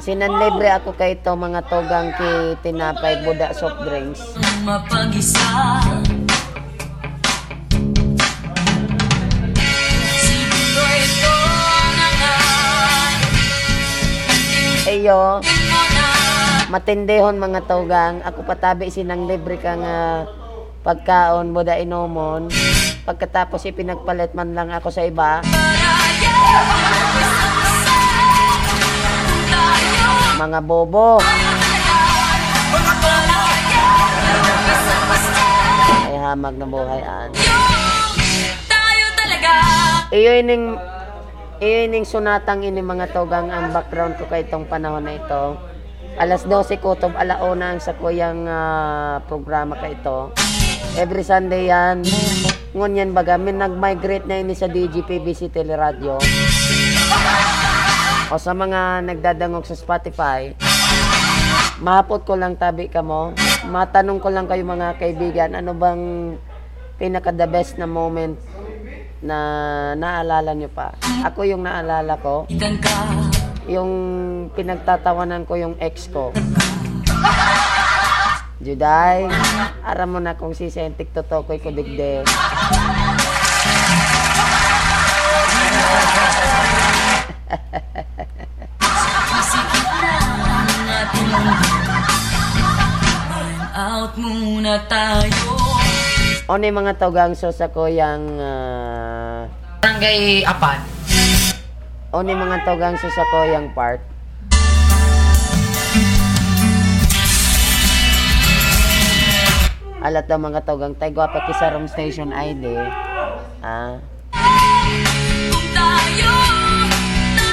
Sinanlibre ako kay ito mga togang ki tinapay buda soft drinks. mapag-isa Eyo, matindihon mga togang. Ako patabi sinang libre ka nga pagkaon buda inomon. Pagkatapos ipinagpalit man lang ako sa iba. Mga bobo. Ay hamag na buhay an. Tayo talaga Iyo ining iyo ining sunatang ini mga togang ang background ko kay itong panahon na ito. Alas 12 kutob alauna ang sa kuyang ah, programa ka ito. Every Sunday yan. Ngun yan baga, min nag-migrate na ini sa DGPBC Teleradio. O sa mga nagdadangog sa Spotify, mahapot ko lang tabi ka mo. Matanong ko lang kayo mga kaibigan, ano bang pinaka the best na moment na naalala nyo pa? Ako yung naalala ko, yung pinagtatawanan ko yung ex ko. Juday, aram mo na kung si Sentik Totokoy ko digde. na tayo. Ano yung mga tawgang so sa koyang... Uh... Ah, Barangay Apan. Ano yung mga tawgang so sa koyang part? Alat daw mga tawgang tayo guwapa kisa room station ID. Ah.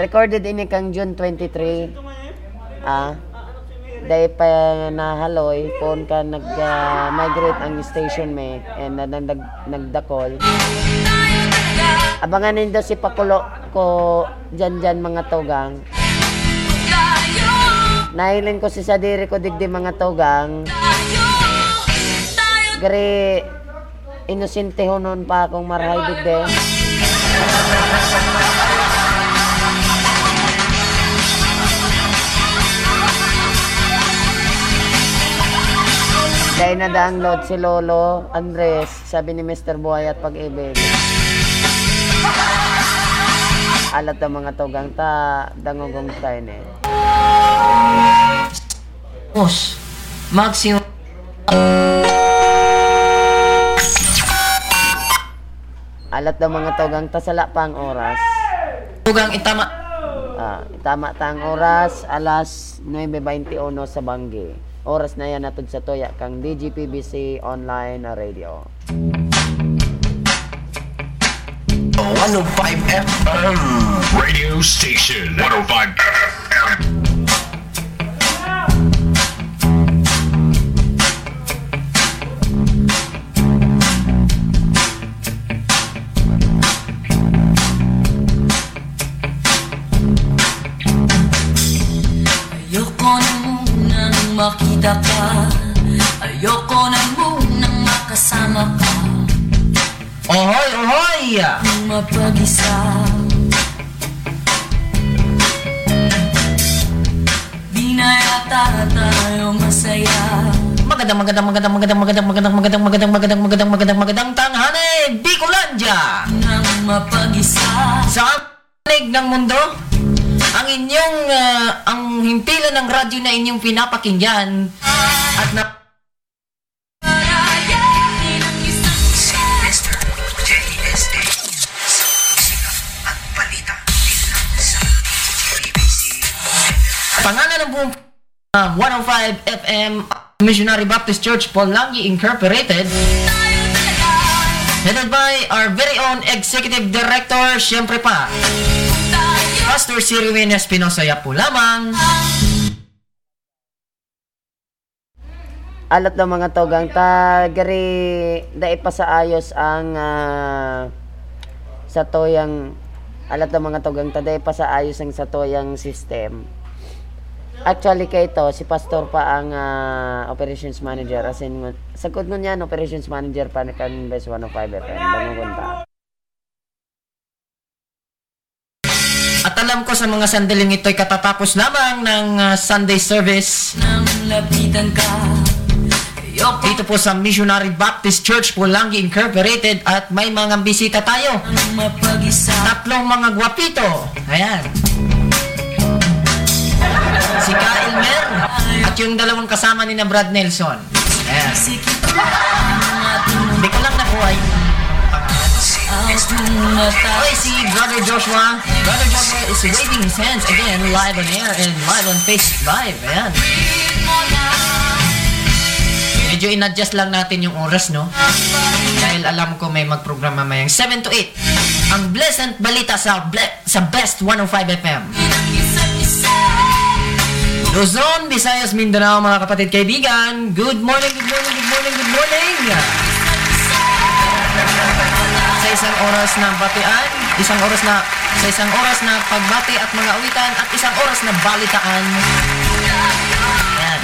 Recorded ini kang June 23. Ah dahil pa nahaloy, pon ka nag-migrate ang station me and na, nag, nagdakol. Abangan nindo si Pakulo ko dyan dyan mga togang. Tayo Nahiling ko si Sadiri ko digdi mga togang. Gari, inosente ho noon pa akong marhay digdi. Dahil na download si Lolo Andres, sabi ni Mr. Buhay at pag-ibig. Alat ang mga togang ta, dangogong tayo eh. Boss, maximum Alat daw mga togang tasala pa ang oras. tugang itama. Ah, tama ta ang oras, alas 9.21 sa Banggi. Oras na yan natod sa Toya kang DGPBC Online Radio. 105 FM radio station. 105 FM. Ayoko na munang makita ka Ayoko na munang makasama ka Ohoy, ohoy! Nang mapag-isa Di na yata tayo masaya Magandang, magandang, magandang, magandang, magandang, magandang, magandang, magandang, magandang, magandang, magandang, magandang tanghali, Bicolandia! Nang mapag-isa Sa panig ng mundo, ang inyong, ah, ang himpilan ng radyo na inyong pinapakinggan at na pangalan ng buong ah, 105 FM Missionary Baptist Church Polangi Incorporated. Headed by our very own Executive Director, syempre pa, Pastor Sirwin Espinosa po lamang. Alat daw mga togang ta gari dai pa sa ayos ang ah, sa toyang alat daw mga togang ta dai pa sa ayos ang sa toyang system. Actually kay ito, si Pastor pa ang ah, operations manager. As in, sagod nun yan, operations manager pa kan Best 105 FM. Bangungon alam ko sa mga sandaling ito'y katatapos lamang ng ah, Sunday service dito po sa Missionary Baptist Church Pulangi Incorporated at may mga bisita tayo. Tatlong mga gwapito. Ayan. Si Ka Elmer at yung dalawang kasama ni na Brad Nelson. Ayan. Hindi ko lang nakuha yung si Brother Joshua. Brother Joshua is waving his hands again live on air and live on Facebook Live. Ayan. Medyo in-adjust lang natin yung oras, no? Dahil alam ko may magprograma mamayang 7 to 8. Ang Blessed Balita sa, ble- sa Best 105 FM. Luzon, Visayas, Mindanao, mga kapatid kaibigan. Good morning, good morning, good morning, good morning. Sa isang oras na batian, isang oras na sa isang oras na pagbati at mga awitan at isang oras na balitaan. Yan.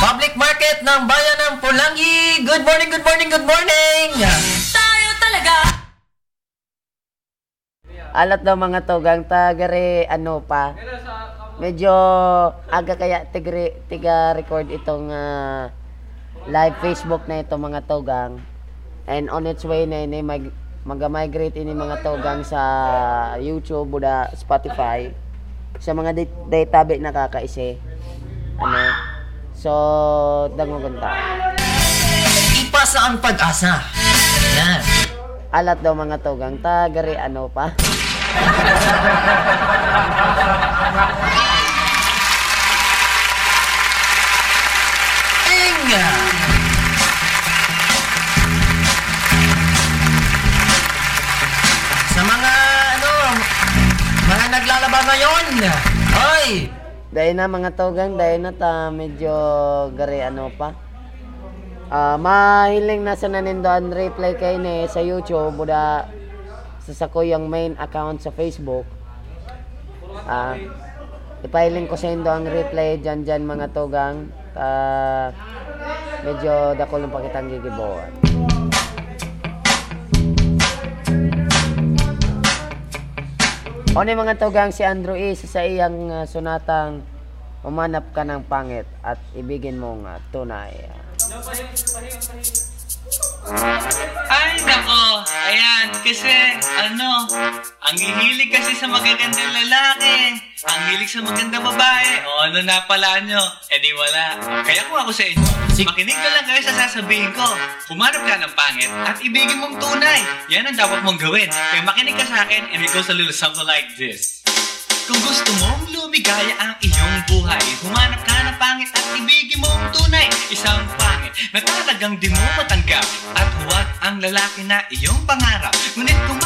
Public Market ng Bayan ng Pulangi. Good morning, good morning, good morning. Tayo talaga Alat daw mga tugang tagare ano pa. Medyo aga kaya tigre tiga record itong ah, live Facebook na ito mga tugang. And on its way na ini mag mag-migrate ini mga tugang sa YouTube o da Spotify sa mga dat- database na kakaisi. Ano? So, dangugunta. Ipasa ang pag-asa. Yan. Alat daw mga tugang tagare ano pa. ngayon. Oy, Dahil na mga tugang, dahil na ta medyo gari ano pa. Ah, mahiling na sa nanindoan replay kay ni sa YouTube buda sa sako yung main account sa Facebook. Ah, ipahiling ko sa indo ang replay dyan dyan mga tugang. Ah, medyo dako lang pakitang gigibuan. O ni mga tugang si Andrew E. sa iyang uh, sunatang umanap ka ng pangit at ibigin mong uh, tunay. Ay, nako. Ayan, kasi, ano, ang hihilig kasi sa magagandang lalaki. Ang hilig sa magandang babae. O ano na pala nyo? Eh di wala. Kaya kung ako sa inyo, makinig ka lang kayo sa sasabihin ko. Humanap ka ng pangit at ibigin mong tunay. Yan ang dapat mong gawin. Kaya makinig ka sa akin and it goes a little something like this. Kung gusto mong lumigaya ang iyong buhay. Humanap ka ng pangit at ibigin mong tunay. Isang pangit na talagang di mo matanggap. At huwag ang lalaki na iyong pangarap. Ngunit kung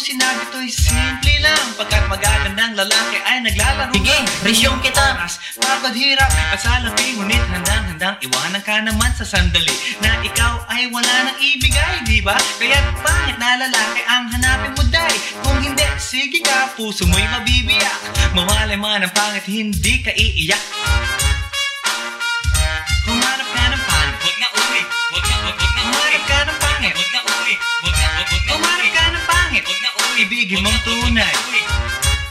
sinabi to'y simple lang. Pagkat magagandang lalaki ay naglalaro Sige, resume kita. oras Pagod hirap at salapi Ngunit handang-handang iwanan ka naman sa sandali. Na ikaw ay wala nang ibigay, di ba? Kaya pangit na lalaki ang hanapin mo dahil Kung hindi, sige ka, puso mo'y mabibiyak. Mawalay man ang pangit, hindi ka iiyak. Humanap ka ng pangit, huwag na uli Huwag na, huwag, huwag na Humanap ka ng pangit, huwag na uli huwag na uli Ibigin mong tunay.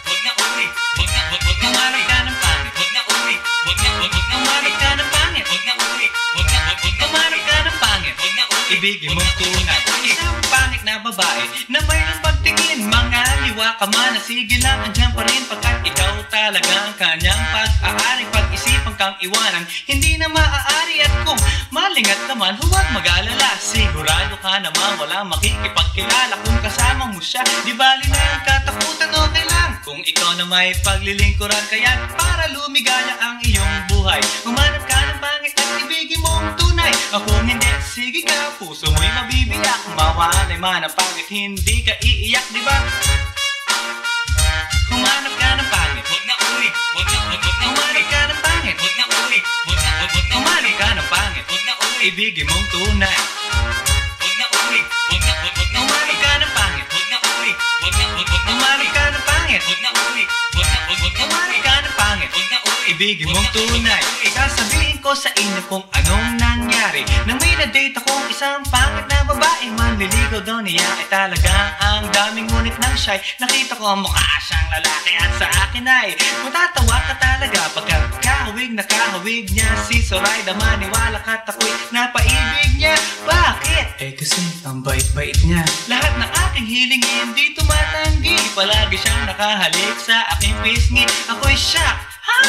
Huwag na uli, huwag na, huwag, huwag na Humanap ka ng pangit, huwag na uli Huwag na, huwag, huwag na Humanap ka ng pangit, huwag na uli Huwag na, huwag, huwag na Humanap ka ng pangit, huwag na uli Ibigin mong tunay. Isang pangit na babae na mayroong pagtingin Mga liwa ka man. Na sige lang andyan pa rin Pagkat ikaw talaga ang kanyang pag-aaring Pag-isipan kang iwanan Hindi na maaari. At kung malingat ka man Huwag mag-alala. Sigurado ka naman walang makikipagkilala Kung kasama mo siya. Di bali na yung katakutan okay lang Kung ikaw na may paglilingkuran Kaya para lumigaya ang iyong buhay. Humanap ka ng pangit at ibigin mo ang tunay. Ako hindi, sige ka, puso mo'y mabibiyak. Mawalay man ang pangit, hindi ka iiyak, di ba? Humanap ka ng pangit, huwag na uli Huwag na, huwag, huwag na Humanap ka ng pangit, huwag na uli Huwag na, huwag, huwag na Humanap ka ng pangit, huwag na uli Ibigin mong tunay. Huwag na uli, huwag na, huwag, huwag na Humanap ka ng pangit, huwag na uli Huwag na, huwag, huwag na Humanap ka ng pangit, huwag na uli Huwag na, huwag, huwag na Humanap ka ng pangit, huwag na uli Ibigin mong tunay. Sasabihin ko sa inyo kung anong nangyari nangyari? Nang may na-date akong isang pangit na babae. Manliligaw daw niya ay talaga ang daming ngunit ng shy Nakita ko ang mukha siyang lalaki at sa akin ay Matatawa ka talaga. Pagkat kahawig na kahawig niya Si Soraya maniwala ka't ako'y napaibig niya. Bakit? Eh kasi ang bait-bait niya. Lahat ng aking hiling hindi tumatanggi. Palagi siyang nakahalik sa aking pisngi. Ako'y shock. Ha!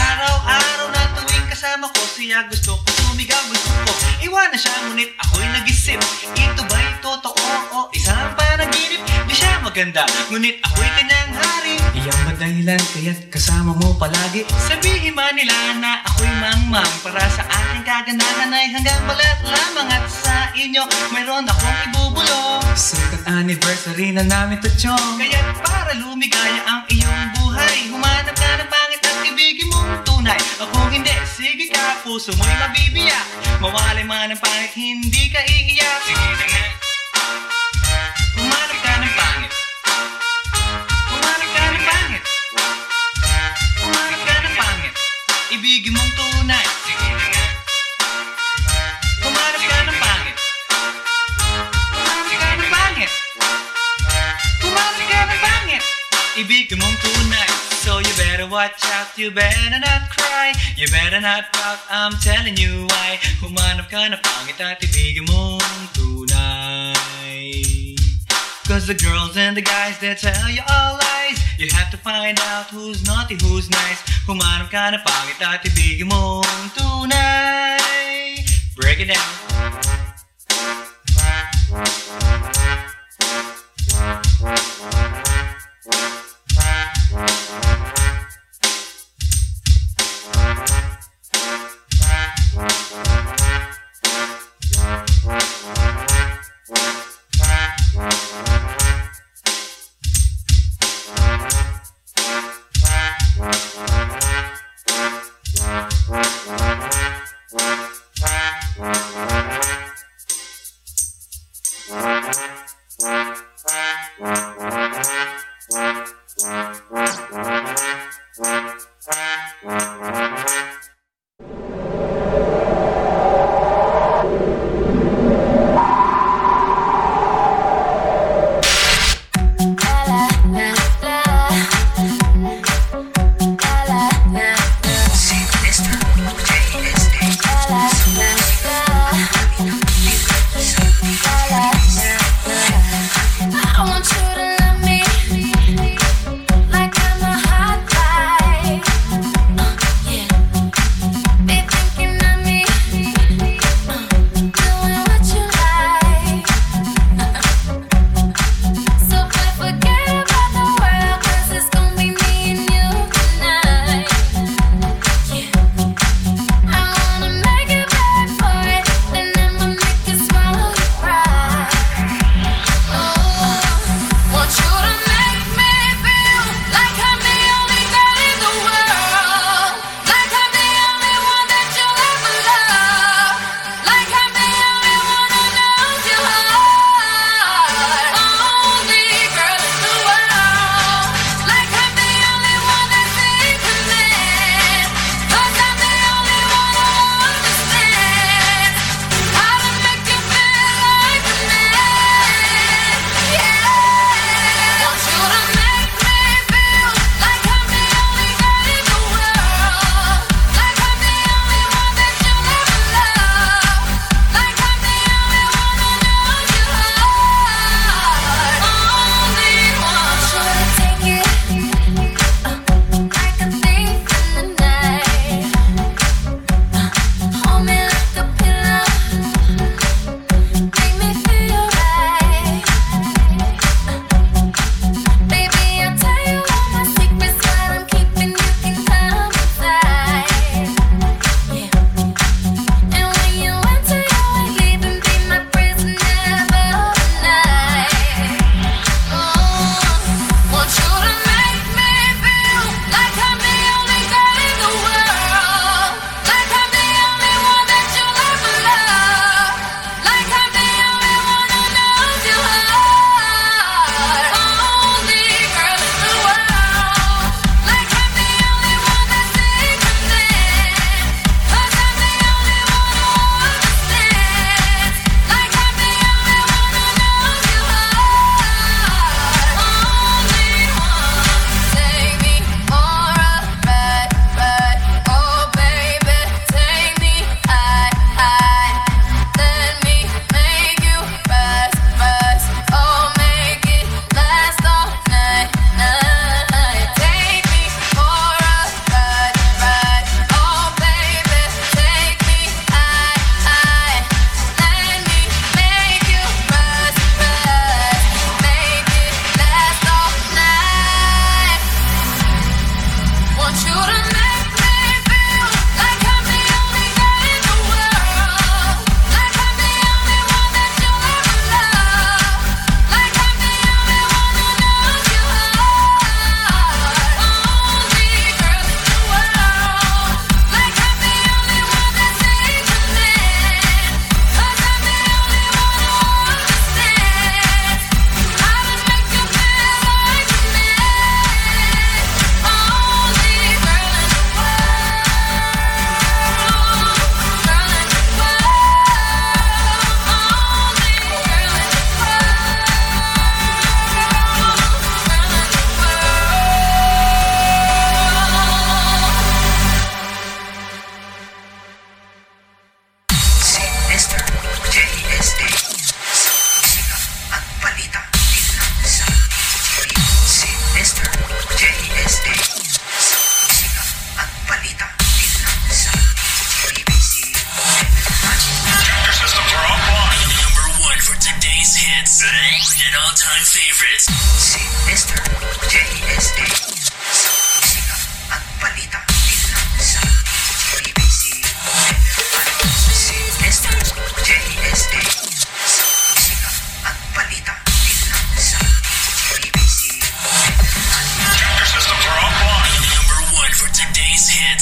Araw-araw na tuwing kasama ko Siya gusto ko sumigaw gusto ko. Iwanan siya ngunit ako'y nag-isip. Ito ba'y totoo o isang panaginip? Di siya maganda ngunit ako'y kanyang hari. Iyan ba dahilan kaya't kasama mo palagi. Sabihin man nila na ako'y mangmang Para sa aking kaganahan ay hanggang balat lamang At sa inyo mayroon akong ibubulong Second anniversary na namin to chong Kaya't para lumigaya ang iyong buhay. Humanap ka ng pangit at ibigin mong tunay Ako hindi, sige ka, puso mo'y mabibiyak Mawalay man ang pangit, hindi ka iiyak. Sige na nga. Humanap ka ng pangit. Humanap ka ng pangit. Humanap ka ng pangit. Ibigin mong tunay. Sige nga. Humanap ka ng pangit. Ibigin mong tunay watch out, you better not cry. You better not pout, I'm telling you why. Humanap ka na pangit at ibigin mong tunay Cause the girls and the guys they tell you all lies. You have to find out who's naughty, who's nice. Humanap ka na pangit at ibigin mong tunay Break it down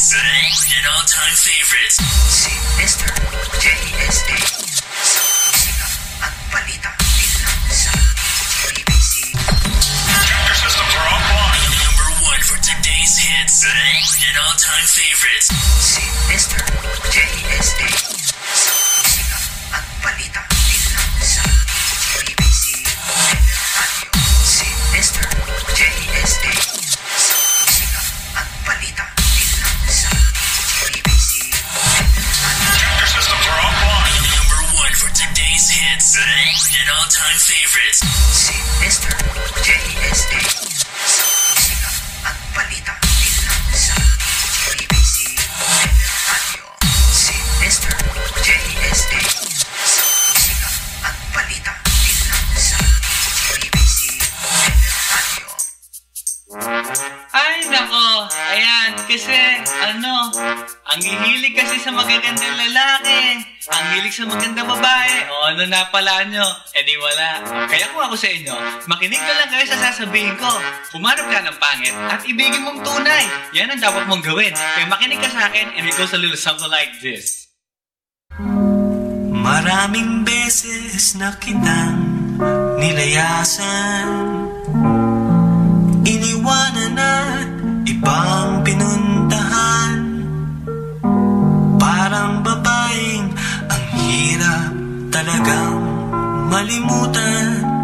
All-time favorites. Si Mr. JSA Sa musika at balita Dito lang sa BBC Chapter systems are offline. Number one for today's hits and all-time favorites. Si Mr. JSA and all-time favorites. Si Mr. JSA Sa musika at balita Dito sa BBC Radio Si Mr. JSA Sa musika at balita Dito sa BBC Radio Ay, nako. Ayan, kasi, ano, ang hihilig kasi sa magagandang lalaki. Ang hilig sa magandang babae. O, ano na pala nyo? Eh di wala. Kaya kung ako sa inyo, makinig ka lang kayo sa sasabihin ko. Humanap ka ng pangit at ibigin mong tunay. Yan ang dapat mong gawin. Kaya makinig ka sa akin and it goes a little something like this. Maraming beses na kitang nilayasan Iniwanan at ibang pinuntahan Talagang malimutan.